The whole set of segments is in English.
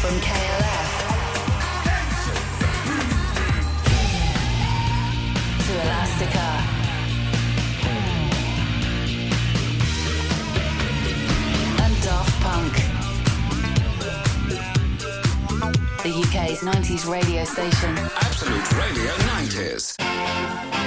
from KLF to Elastica. And Daft Punk. The UK's 90s radio station. Absolute Radio 90s.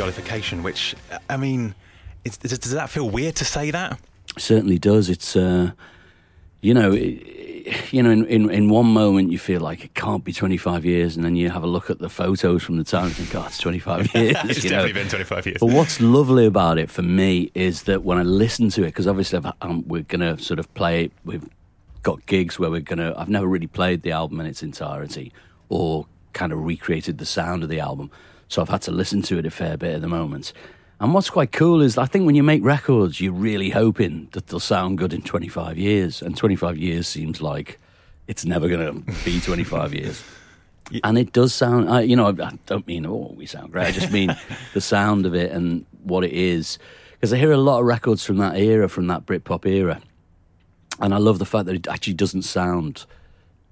Jollification, which I mean, it's, does, that feel weird to say that? certainly does. It's uh, you know, it, you know, in, in in one moment you feel like it can't be 25 years, and then you have a look at the photos from the time and think, God, it's 25 years. it's you know. definitely been 25 years. But what's lovely about it for me is that when I listen to it, because obviously I've, um, we're going to sort of play it, we've got gigs where we're going to, I've never really played the album in its entirety or kind of recreated the sound of the album. So I've had to listen to it a fair bit at the moment. And what's quite cool is I think when you make records, you're really hoping that they'll sound good in 25 years. And 25 years seems like it's never going to be 25 years. And it does sound, I, you know, I, I don't mean, oh, we sound great. I just mean the sound of it and what it is. Because I hear a lot of records from that era, from that Britpop era. And I love the fact that it actually doesn't sound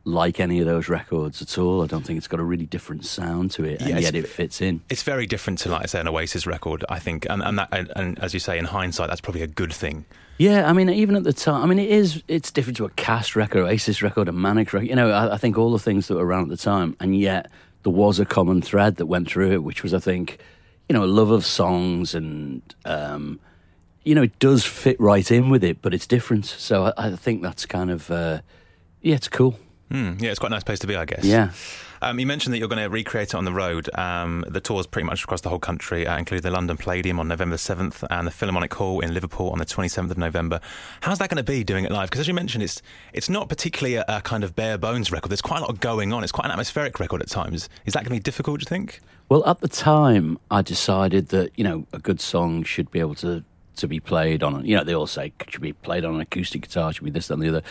like any of those records at all. I don't think it's got a really different sound to it, and it's yet it fits in. It's very different to, like I say, an Oasis record, I think, and and, that, and, and as you say, in hindsight, that's probably a good thing. Yeah, I mean, even at the time, I mean, it is. It's different to a cast record, Oasis record, a manic record. You know, I, I think all the things that were around at the time, and yet there was a common thread that went through it, which was, I think, you know, a love of songs, and um, you know, it does fit right in with it, but it's different. So I, I think that's kind of, uh, yeah, it's cool. Hmm, yeah, it's quite a nice place to be, I guess. Yeah. Um, you mentioned that you're going to recreate it on the road. Um, the tour's pretty much across the whole country, uh, including the London Palladium on November 7th and the Philharmonic Hall in Liverpool on the 27th of November. How's that going to be doing it live? Because as you mentioned, it's it's not particularly a, a kind of bare bones record. There's quite a lot going on. It's quite an atmospheric record at times. Is that going to be difficult? Do you think? Well, at the time, I decided that you know a good song should be able to to be played on. You know, they all say it should be played on an acoustic guitar, should be this, that, and the other.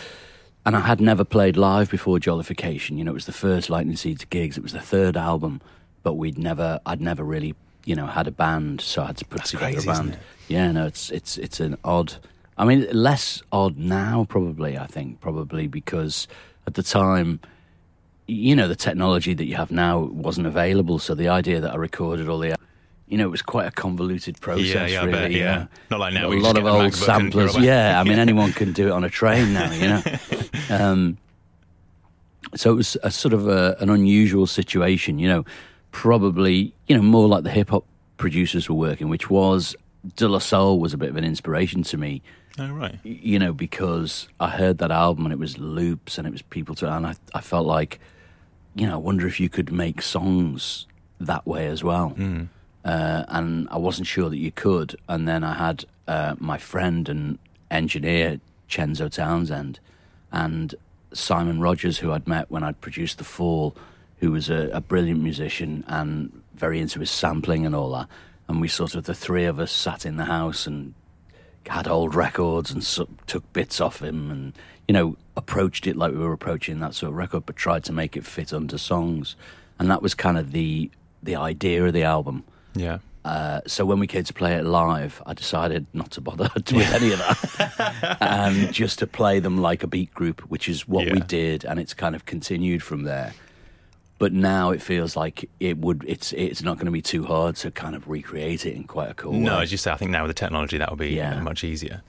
And I had never played live before Jollification. You know, it was the first Lightning Seeds gigs. It was the third album, but we'd never, I'd never really, you know, had a band, so I had to put That's together crazy, a band. Yeah, no, it's it's it's an odd. I mean, less odd now, probably. I think probably because at the time you know, the technology that you have now wasn't available. So the idea that I recorded all the, you know, it was quite a convoluted process. Yeah, yeah, I really. bet, you yeah. know. Not like now A lot of old samplers. Yeah, I mean, anyone can do it on a train now. You know. um, so it was a sort of a, an unusual situation. You know, probably you know more like the hip hop producers were working, which was De La Soul was a bit of an inspiration to me Oh, right. you know, because I heard that album and it was loops and it was people to, and I, I felt like, you know, I wonder if you could make songs that way as well. Uh, and I wasn't sure that you could. And then I had uh, my friend and engineer, Cenzo Townshend, and Simon Rogers, who I'd met when I'd produced The Fall, who was a, a brilliant musician and very into his sampling and all that. And we sort of, the three of us sat in the house and had old records and so, took bits off him and you know approached it like we were approaching that sort of record but tried to make it fit under songs and that was kind of the the idea of the album Yeah. Uh, so when we came to play it live i decided not to bother with any of that and just to play them like a beat group which is what we did and it's kind of continued from there but now it feels like it would it's it's not going to be too hard to kind of recreate it in quite a cool way. No, way as you say, I think now with the technology that will be Yeah. much easier.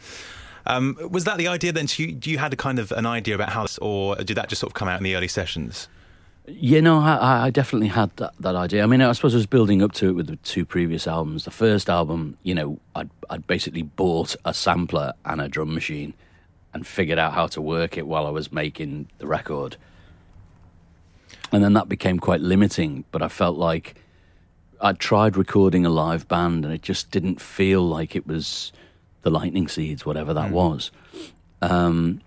Um, was that the idea then? So you, do you had a kind of an idea about how, this, or did that just sort of come out in the early sessions? Yeah, know, I, I definitely had that, that idea. I mean, I suppose I was building up to it with the two previous albums. The first album, you know, I'd, I'd basically bought a sampler and a drum machine and figured out how to work it while I was making the record. And then that became quite limiting, but I felt like I'd tried recording a live band and it just didn't feel like it was the Lightning Seeds, whatever that was. Um,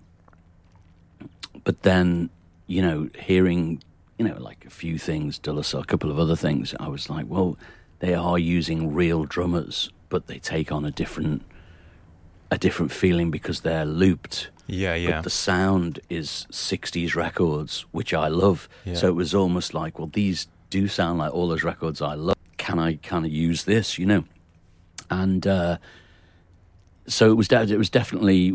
but then, you know, hearing, you know, like a few things, Soul, a couple of other things, I was like, well, they are using real drummers, but they take on a different, a different feeling because they're looped. Yeah, yeah. But the sound is 60s records, which I love. Yeah. So it was almost like, well, these do sound like all those records I love. Can I kind of use this, you know? And uh, so it was. De- it was definitely.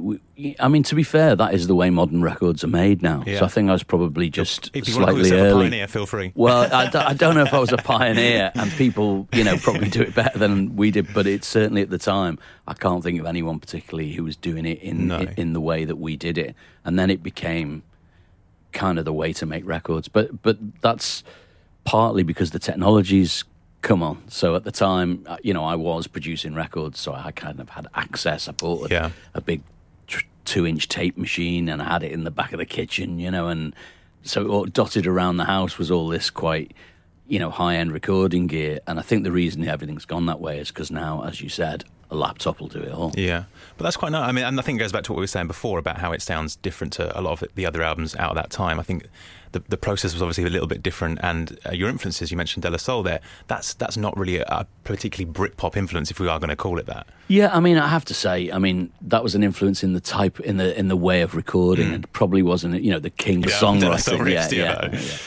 I mean, to be fair, that is the way modern records are made now. Yeah. So I think I was probably just if you want slightly a early. pioneer, feel free. Well, I, d- I don't know if I was a pioneer, and people, you know, probably do it better than we did. But it's certainly at the time, I can't think of anyone particularly who was doing it in No. in, in the way that we did it. And then it became kind of the way to make records. But but that's partly because the technologies come on. So at the time, uh, you know, I was producing records, so I kind of had access. I bought a, Yeah. a big tr- two-inch tape machine, and I had it in the back of the kitchen, you know, and so all dotted around the house was all this quite, you know, high-end recording gear. And I think the reason everything's gone that way is because now, as you said, a laptop will do it all. Yeah, but that's quite nice. I mean, and I think it goes back to what we were saying before about how it sounds different to a lot of the other albums out of that time. I think the the process was obviously a little bit different, and uh, your influences you mentioned De La Soul there. That's that's not really a, a particularly Britpop influence, if we are going to call it that. Yeah, I mean, I have to say, I mean, that was an influence in the type, in the in the way of recording, and probably wasn't, you know, the king of Mm. Yeah, songwriting. Yeah, yeah, yeah, yeah.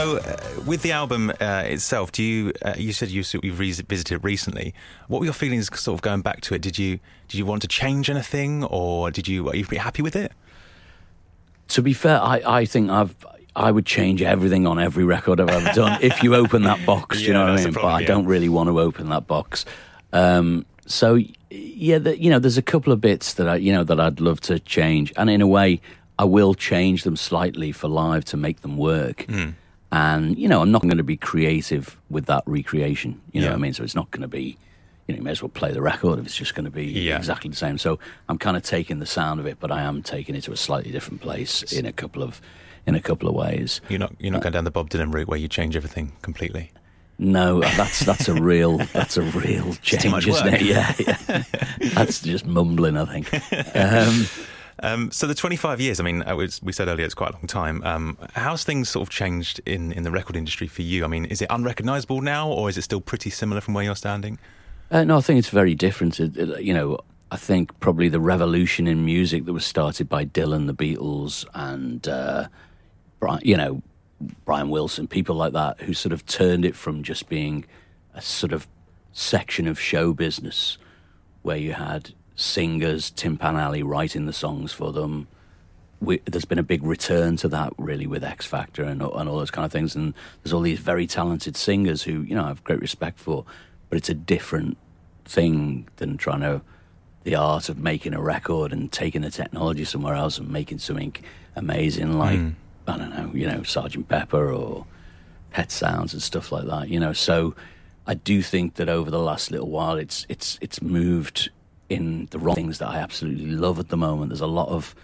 So, uh, with the album uh, itself, do you? Uh, you said you you've revisited it recently. What were your feelings, sort of going back to it? Did you did you want to change anything, or did you are you pretty happy with it? To be fair, I, I think I've I would change everything on every record I've ever done if you open that box. do you Yeah, know what I mean? problem, but I yeah. don't really want to open that box. Um, so yeah, the, you know, there's a couple of bits that I you know that I'd love to change, and in a way, I will change them slightly for live to make them work. Hmm. And you know, I'm not going to be creative with that recreation. You know Yeah. what I mean? So it's not going to be. You know, you may as well play the record if it's just going to be Yeah. exactly the same. So I'm kind of taking the sound of it, but I am taking it to a slightly different place in a couple of in a couple of ways. You're not you're not going down the Bob Dylan route where you change everything completely. No, that's that's a real that's a real change, too much isn't work. it? Yeah, yeah. that's just mumbling. I think. Um, Um, so the 25 years, I mean, uh, it's- we said earlier it's quite a long time. Um, how's things sort of changed in, in the record industry for you? I mean, is it unrecognisable now, or is it still pretty similar from where you're standing? Uh, no, I think it's very different. It, it- you know, I think probably the revolution in music that was started by Dylan, the Beatles, and uh, Brian, you know, Brian Wilson, people like that, who sort of turned it from just being a sort of section of show business where you had singers, Tin Pan Alley writing the songs for them. We, there's been a big return to that, really, with X Factor and, and all those kind of things. And there's all these very talented singers who, you know, I have great respect for, but it's a different thing than trying to the art of making a record and taking the technology somewhere else and making something amazing, like hmm. I don't know, you know, Sergeant Pepper or Pet Sounds and stuff like that. You know, so I do think that over the last little while, it's it's it's moved in the wrong things that I absolutely love at the moment. There's a lot of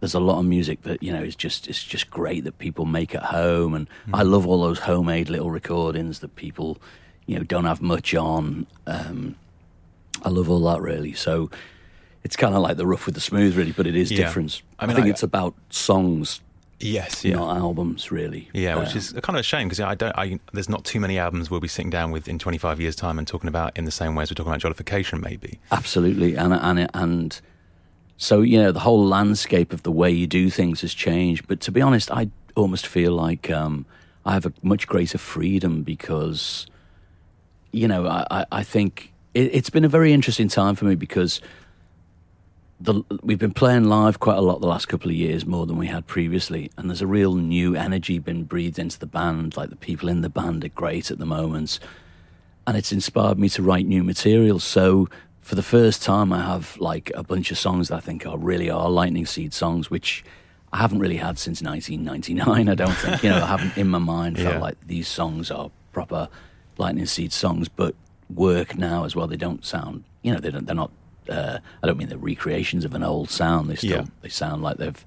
there's a lot of music that you know is just it's just great that people make at home, and I love all those homemade little recordings that people you know don't have much on. Um, I love all that really. So it's kind of like the rough with the smooth, really, but it is Yeah. different. I I, think I- it's about songs, Yes, yeah. not albums, really. Yeah, which Um, is kind of a shame because I don't. I, there's not too many albums we'll be sitting down with in 25 years' time and talking about in the same way as we're talking about jollification, maybe. Absolutely, and and and so you know the whole landscape of the way you do things has changed. But to be honest, I almost feel like um, I have a much greater freedom because you know I I, I think it, it's been a very interesting time for me because. The, we've been playing live quite a lot the last couple of years, more than we had previously, and there's a real new energy been breathed into the band. Like the people in the band are great at the moment, and it's inspired me to write new material. So for the first time, I have like a bunch of songs that I think are really are Lightning Seed songs, which I haven't really had since 1999. I don't think you know I haven't in my mind felt Yeah. like these songs are proper Lightning Seed songs, but work now as well. They don't sound you know they don't, they're not. Uh, I don't mean they're recreations of an old sound. They still Yeah. they sound like they've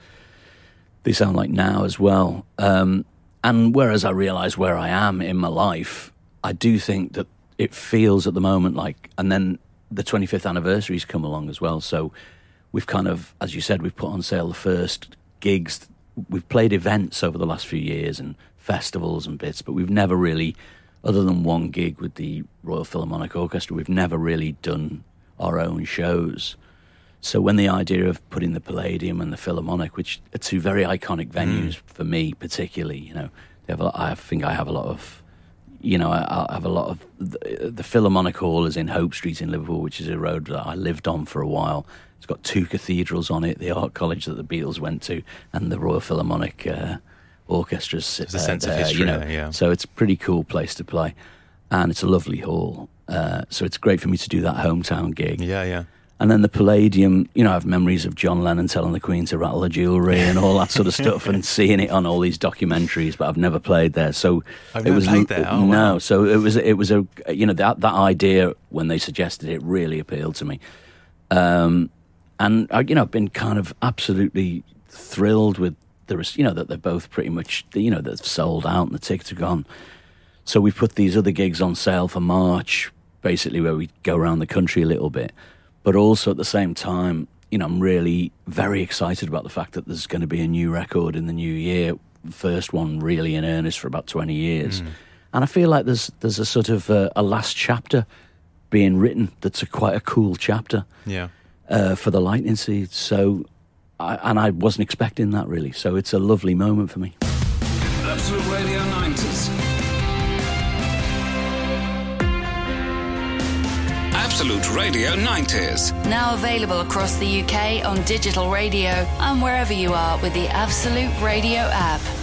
they sound like now as well. Um, and whereas I realise where I am in my life, I do think that it feels at the moment like, and then the 25th anniversary's come along as well. So we've kind of, as you said, we've put on sale the first gigs. We've played events over the last few years and festivals and bits, but we've never really, other than one gig with the Royal Philharmonic Orchestra, we've never really done our own shows. So when the idea of putting the Palladium and the Philharmonic, which are two very iconic venues for me, particularly, you know, they have a lot, I think I have a lot of, you know, I, I have a lot of the, the Philharmonic Hall is in Hope Street in Liverpool, which is a road that I lived on for a while. It's got two cathedrals on it: the art college that the Beatles went to, and the Royal Philharmonic uh, Orchestra's. There's a sense of history you know. there, yeah. So it's a pretty cool place to play, and it's a lovely hall. Uh, so it's great for me to do that hometown gig. Yeah, yeah. And then the Palladium, you know, I have memories of John Lennon telling the Queen to rattle the jewellery and all that sort of stuff and seeing it on all these documentaries, but I've never played there. So I've it never was played there? Oh, no. wow. So it was it was a you know that that idea when they suggested it really appealed to me. Um, and I, you know, I've been kind of absolutely thrilled with the you know that they're both pretty much you know they've sold out and the tickets are gone. So we've put these other gigs on sale for March, basically where we go around the country a little bit. But also at the same time, you know, I'm really very excited about the fact that there's going to be a new record in the new year, first one really in earnest for about 20 years. And I feel like there's there's a sort of uh, a last chapter being written that's a quite a cool chapter Yeah. uh, for the Lightning Seeds. So, I, and I wasn't expecting that really. So it's a lovely moment for me. Absolute Radio 90s. Absolute Radio 90s. Now available across the UK on digital radio and wherever you are with the Absolute Radio app.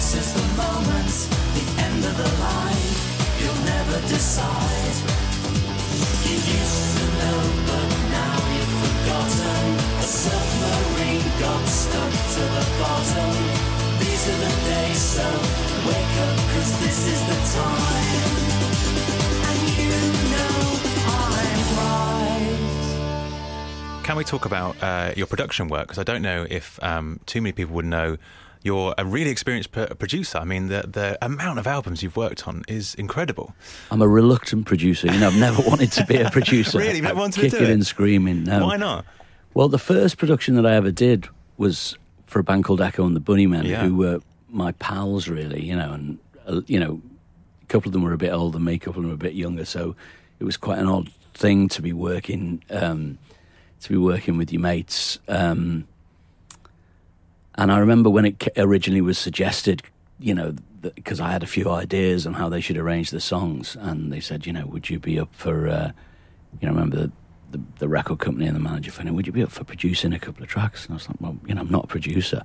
This is the moment, the end of the line. You'll never decide. You used to know, but now you've forgotten. A got stuck to the bottom. These are the days, wake up, cause this is the time. And you know I'm right. Can we talk about uh, your production work? Because I don't know if um, too many people would know you're a really experienced producer. I mean, the the amount of albums you've worked on is incredible. I'm a reluctant producer. You know, I've never wanted to be a producer. Really? Never wanted to do Kicking it? and screaming. No. Why not? Well, the first production that I ever did was for a band called Echo and the Bunnymen, Yeah. who were my pals, really. You know, and uh, you know, a couple of them were a bit older than me, a couple of them were a bit younger, so it was quite an odd thing to be working um, to be working with your mates. Um, and I remember when it originally was suggested, you know, because I had a few ideas on how they should arrange the songs, and they said, you know, would you be up for, uh, you know, remember the, the the record company and the manager saying, would you be up for producing a couple of tracks? And I was like, well, you know, I'm not a producer.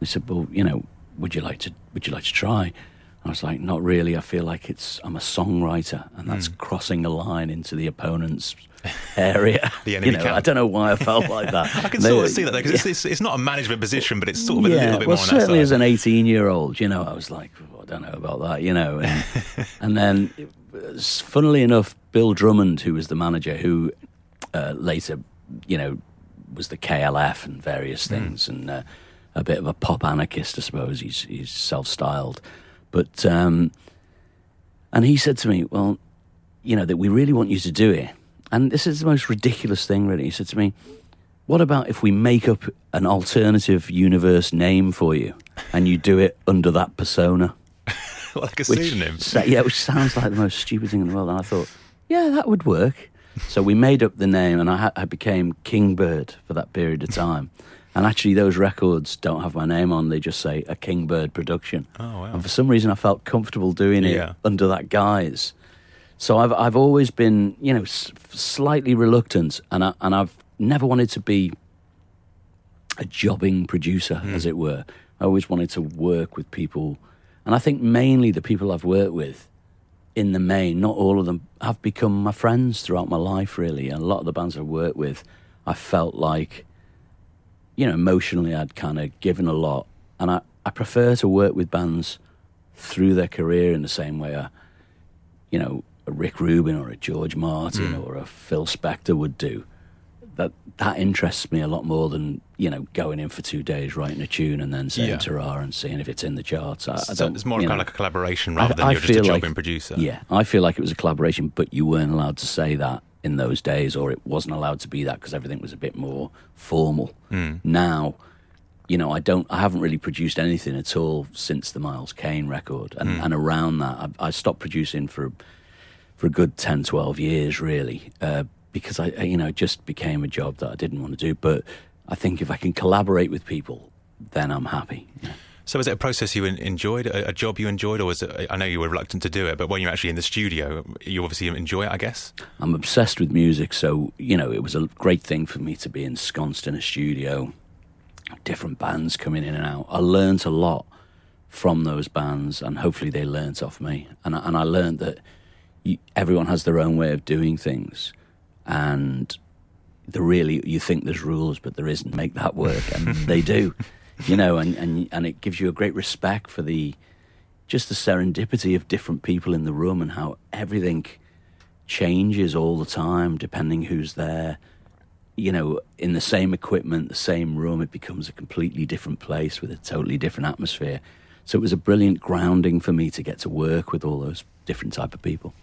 They said, well, you know, would you like to would you like to try? I was like, not really. I feel like it's I'm a songwriter, and that's crossing a line into the opponent's area. The you know, camp. I don't know why I felt like that. I can They- sort of see that because it's, it's, it's not a management position, but it's sort of a little bit well, more on certainly as an 18 year old, you know, I was like, "Oh, I don't know about that, you know. And, and then, was- funnily enough, Bill Drummond, who was the manager, who uh, later, you know, was the KLF and various things, and uh, a bit of a pop anarchist, I suppose. He's he's self styled, but um, and he said to me, "Well, you know, that we really want you to do it." And this is the most ridiculous thing, really. He said to me, what about if we make up an alternative universe name for you and you do it under that persona? like a Which, pseudonym. sa- yeah, which sounds like the most stupid thing in the world. And I thought, yeah, that would work. So we made up the name and I, ha- I became Kingbird for that period of time. And actually, those records don't have my name on, they just say a Kingbird production. Oh, wow. And for some reason, I felt comfortable doing it Yeah. under that guise. So I've I've always been you know s- slightly reluctant, and I, and I've never wanted to be a jobbing producer, hmm. as it were. I always wanted to work with people, and I think mainly the people I've worked with, in the main, not all of them, have become my friends throughout my life. Really, and a lot of the bands I've worked with, I felt like, you know, emotionally I'd kind of given a lot, and I I prefer to work with bands through their career in the same way a, you know, a Rick Rubin or a George Martin or a Phil Spector would do. That that interests me a lot more than you know going in for two days writing a tune and then saying Yeah. ta and seeing if it's in the charts. I, I So don't, it's more kind know. of like a collaboration rather I- than I you're just a jobbing like- producer. Yeah, I feel like it was a collaboration, but you weren't allowed to say that in those days, or it wasn't allowed to be that because everything was a bit more formal. Hmm. Now, you know, I don't, I haven't really produced anything at all since the Miles Kane record, and, Hmm. and around that, I, I stopped producing for for a good 10, 12 years, really, uh, because I, you know, it just became a job that I didn't want to do. But I think if I can collaborate with people, then I'm happy. So was it a process you enjoyed, a, job you enjoyed, or was it? I know you were reluctant to do it, but when you're actually in the studio, you obviously enjoy it, I guess. I'm obsessed with music, so you know it was a great thing for me to be ensconced in a studio, different bands coming in and out. I learnt a lot from those bands, and hopefully they learnt off me. And I, and I learned that everyone has their own way of doing things, and the really you think there's rules, but there isn't. Make that work, and they do, you know, and, and and it gives you a great respect for the just the serendipity of different people in the room and how everything changes all the time depending who's there. You know, in the same equipment, the same room, it becomes a completely different place with a totally different atmosphere. So it was a brilliant grounding for me to get to work with all those different type of people.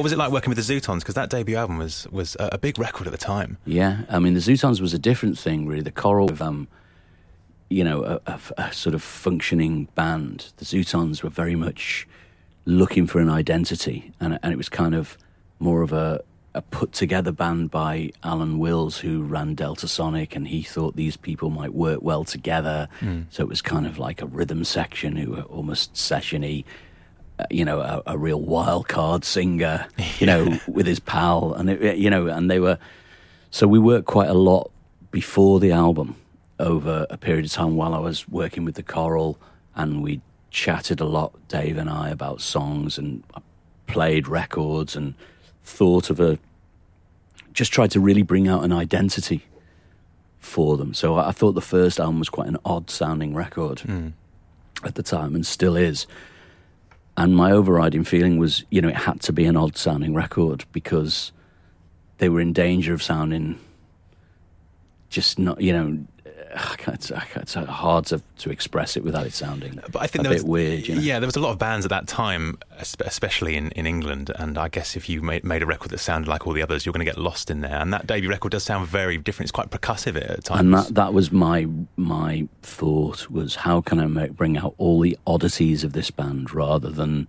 What was it like working with the Zutons? Because that debut album was was a, a big record at the time. Yeah, I mean, the Zutons was a different thing, really. The Coral, um, you know, a, a- a sort of functioning band. The Zutons were very much looking for an identity, and, and it was kind of more of a, a put together band by Alan Wills, who ran Deltasonic, and he thought these people might work well together. So it was kind of like a rhythm section who were almost sessiony. You know, a, a real wild card singer, you know, with his pal, and it, you know, and they were so we worked quite a lot before the album over a period of time while I was working with the Coral, and we chatted a lot, Dave and I, about songs and played records and thought of a just tried to really bring out an identity for them. So I, I thought the first album was quite an odd sounding record hmm. at the time, and still is. And my overriding feeling was, you know, it had to be an odd sounding record because they were in danger of sounding just not, you know, it's, it's hard to, to express it without it sounding But I think a bit was, weird. You know? Yeah, there was a lot of bands at that time, especially in, in England. And I guess if you made, made a record that sounded like all the others, you're going to get lost in there. And that debut record does sound very different. It's quite percussive at times. and that that was my my thought was how can I make, bring out all the oddities of this band rather than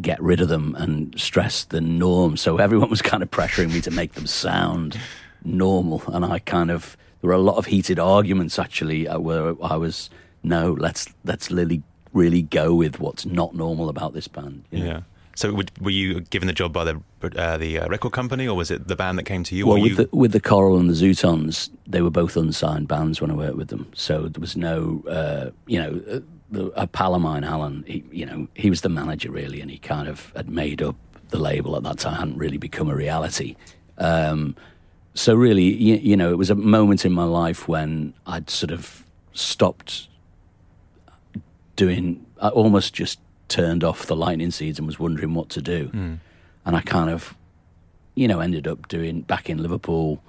get rid of them and stress the norm. So everyone was kind of pressuring me to make them sound normal, and I kind of there were a lot of heated arguments actually uh, where I was no, let's let's really really go with what's not normal about this band. you know? yeah. So would, were you given the job by the uh, the uh, record company, or was it the band that came to you? Well, or with you... the with the Coral and the Zutons, they were both unsigned bands when I worked with them. So there was no, uh, you know, uh, the, a pal of mine, Alan. He, you know, he was the manager really, and he kind of had made up the label at that time. hadn't really become a reality. Um, so really, you, you know, it was a moment in my life when I'd sort of stopped doing. I almost just turned off the lightning seeds and was wondering what to do. And I kind of, you know, ended up doing back in Liverpool,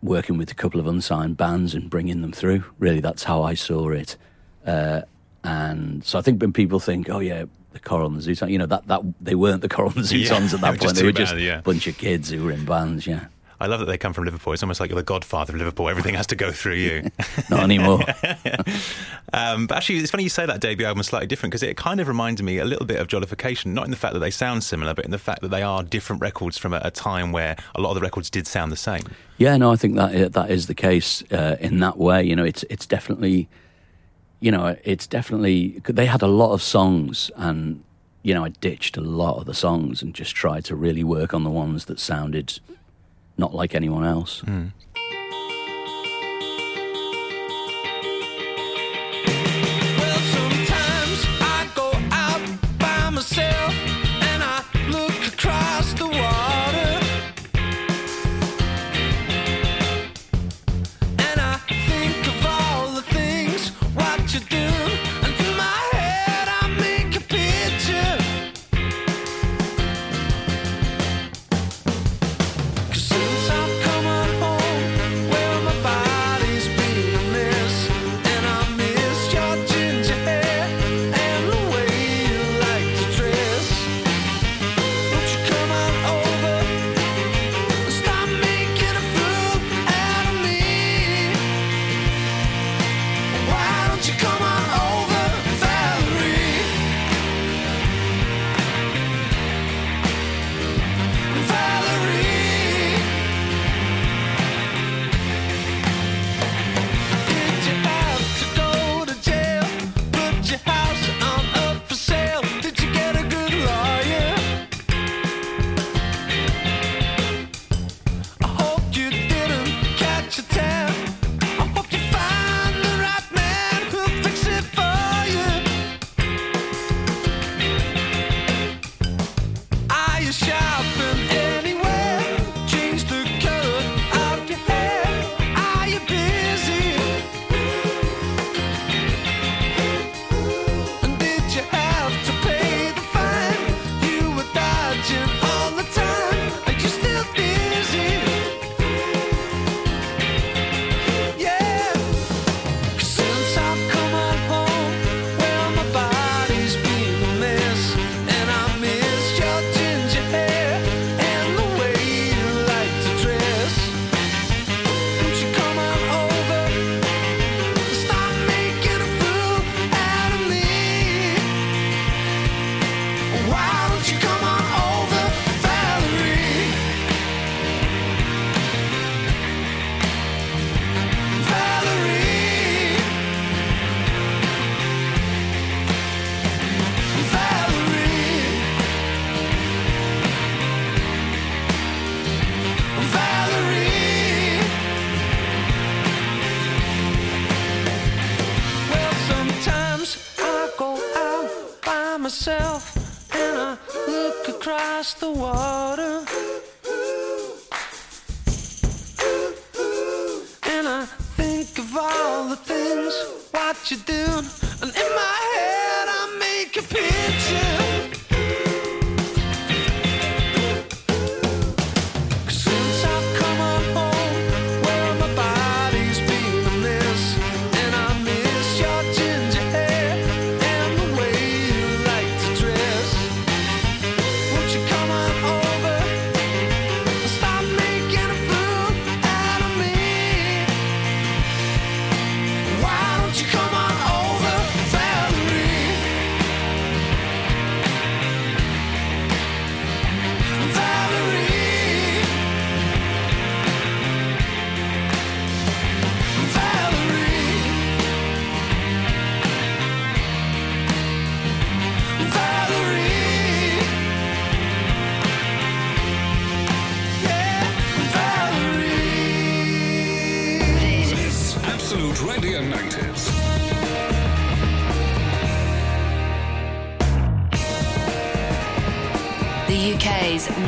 working with a couple of unsigned bands and bringing them through. Really, that's how I saw it. Uh, and so I think when people think, oh yeah, the Coral and the Zutons, you know, that, that they weren't the Coral and the Zutons they at that point. They were just bands, yeah. a bunch of kids who were in bands. Yeah, I love that they come from Liverpool. It's almost like you're the godfather of Liverpool. Everything has to go through you. not anymore. Um, but actually, it's funny you say that debut album is slightly different because it kind of reminds me a little bit of Jollification, not in the fact that they sound similar, but in the fact that they are different records from a, a time where a lot of the records did sound the same. Yeah, no, I think that that is the case uh, in that way. You know, it's it's definitely, you know, it's definitely they had a lot of songs, and you know, I ditched a lot of the songs and just tried to really work on the ones that sounded not like anyone else. Well, myself and I look across the water. And I think of all the things, what you do.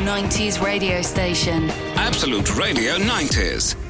90s radio station. Absolute Radio 90s.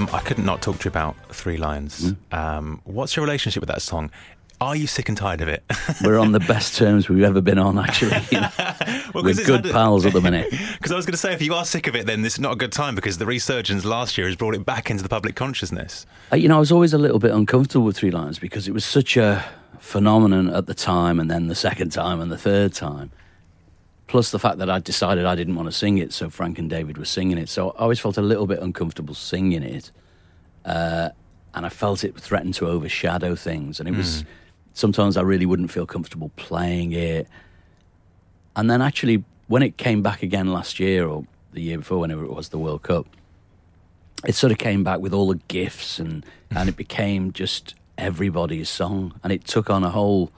Um, I couldn't not talk to you about Three Lions. Hmm? Um, what's your relationship with that song? Are you sick and tired of it? We're on the best terms we've ever been on, actually. you know. Well, We're good had pals at the minute. Because I was going to say, if you are sick of it, then this is not a good time because the resurgence last year has brought it back into the public consciousness. Uh, You know, I was always a little bit uncomfortable with Three Lions because it was such a phenomenon at the time, and then the second time and the third time. Plus the fact that I decided I didn't want to sing it, so Frank and David were singing it. So I always felt a little bit uncomfortable singing it, uh, and I felt it threatened to overshadow things. And it was sometimes I really wouldn't feel comfortable playing it. And then actually, when it came back again last year or the year before, whenever it was the World Cup, it sort of came back with all the gifts and and it became just everybody's song and it took on a whole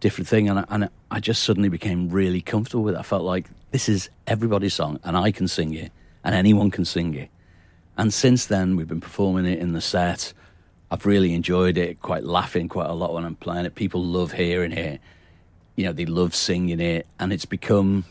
different thing and I, and I just suddenly became really comfortable with it. I felt like this is everybody's song and I can sing it and anyone can sing it. And since then we've been performing it in the set. I've really enjoyed it, quite laughing quite a lot when I'm playing it. People love hearing it. You know, they love singing it and it's become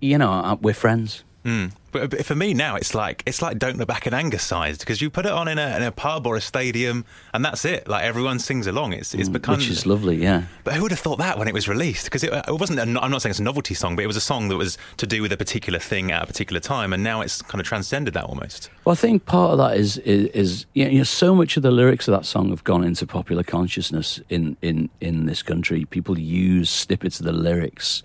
you know, we're friends. But Uh, but for me now, it's like it's like "Don't Look Back in Anger" sized because you put it on in a, in a pub or a stadium, and that's it. Like everyone sings along. It's it's become. which is lovely, yeah. But who would have thought that when it was released? Because it, uh, it wasn't. A, I'm not saying it's a novelty song, but it was a song that was to do with a particular thing at a particular time, and now it's kind of transcended that almost. Well, I think part of that is is, is you, know, you know so much of the lyrics of that song have gone into popular consciousness in in in this country. People use snippets of the lyrics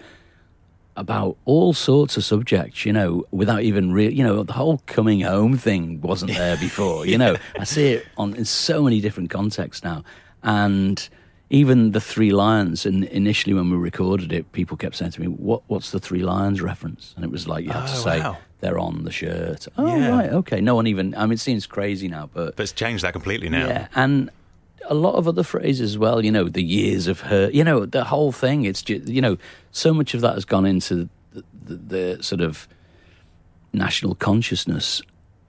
about all sorts of subjects, you know, without even real, you know, the whole coming home thing wasn't there before. You know, I see it on in so many different contexts now, and even the Three Lions. And initially, when we recorded it, people kept saying to me, "What what's the Three Lions reference?" And it was like you have to Oh, say. wow. They're on the shirt. Oh, Yeah. right, okay. No one even. I mean, it seems crazy now, but But it's changed that completely now. yeah, and a lot of other phrases as well. You know, the years of hurt. You know, the whole thing. It's just you know, so much of that has gone into the, the, the sort of national consciousness,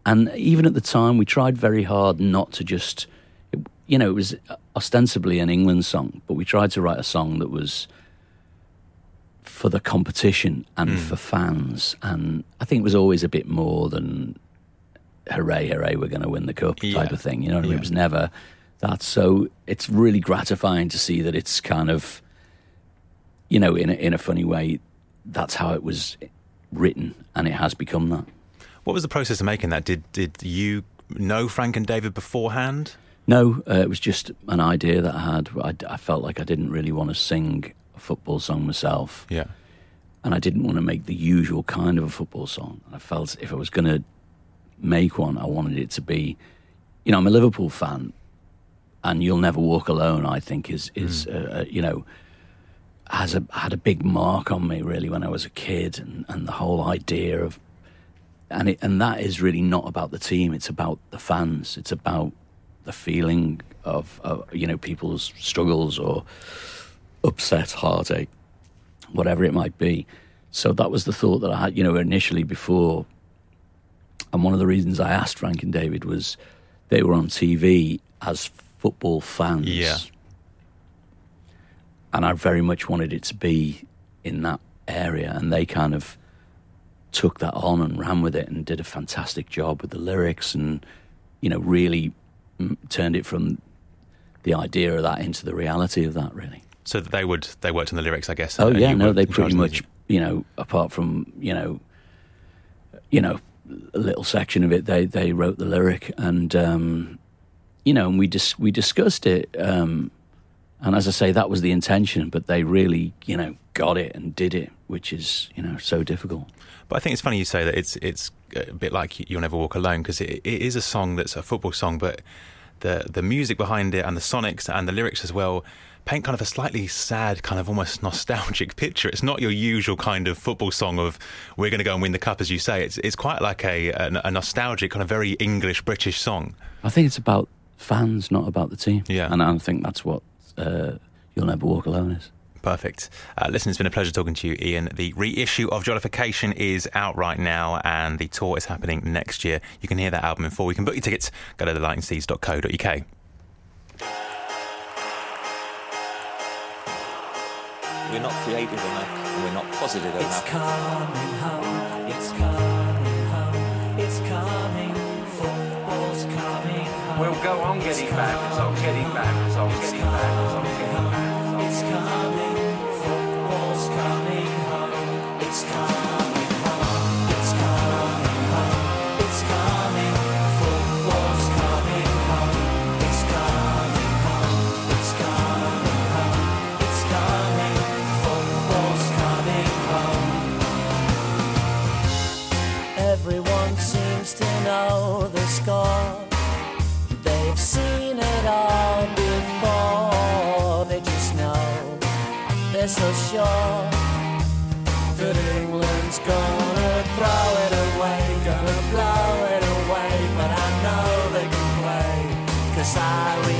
and even at the time, we tried very hard not to just. You know, it was ostensibly an England song, but we tried to write a song that was for the competition and hmm. for fans, and I think it was always a bit more than hooray, hooray, we're going to win the cup type of thing. You know what I mean? It was never that. So it's really gratifying to see that it's kind of, you know, in a, in a funny way, that's how it was written, and it has become that. What was the process of making that? Did did you know Frank and David beforehand? No, uh, it was just an idea that I had. I, I felt like I didn't really want to sing a football song myself. Yeah. and I didn't want to make the usual kind of a football song. I felt if I was going to make one, I wanted it to be, you know, I'm a Liverpool fan, and "You'll Never Walk Alone," I think is is uh, uh, you know has a had a big mark on me really when I was a kid, and, and the whole idea of and it, and that is really not about the team. It's about the fans. It's about the feeling of uh, you know people's struggles or upset, heartache whatever it might be. So that was the thought that I had, you know, initially before. And one of the reasons I asked Frank and David was they were on TV as football fans. Yeah. And I very much wanted it to be in that area. And they kind of took that on and ran with it and did a fantastic job with the lyrics and, you know, really mm, turned it from the idea of that into the reality of that, really. So that they would they worked on the lyrics, I guess. Oh yeah, no, they pretty much, you know, apart from you know, you know, a little section of it, they they wrote the lyric, and um, you know, and we dis- we discussed it, um, and as I say, that was the intention, but they really, you know, got it and did it, which is you know so difficult. But I think it's funny you say that it's it's a bit like "You'll Never Walk Alone" because it, it is a song that's a football song, but the the music behind it and the sonics and the lyrics as well paint kind of a slightly sad, kind of almost nostalgic picture. It's not your usual kind of football song of "We're going to go and win the cup," as you say. It's it's quite like a a, a nostalgic kind of very English British song. I think it's about fans, not about the team. Yeah. and I think that's what uh, "You'll Never Walk Alone" is. Perfect. Uh, listen, it's been a pleasure talking to you, Ian. The reissue of Jollification is out right now, and the tour is happening next year. You can hear that album in full. You can book your tickets. Go to thelightningseeds.co.uk. We're not creative enough, and we're not positive It's enough. We'll go on getting back, so getting bad results, getting back. results, getting bad results. It's coming, football's coming home. It's coming home. It's coming home. It's coming. Football's coming home. It's coming home. It's coming home. It's coming. Football's coming home. Everyone seems to know the score. the shore. That England's gonna throw it away, gonna blow it away. But I know they can play, cause I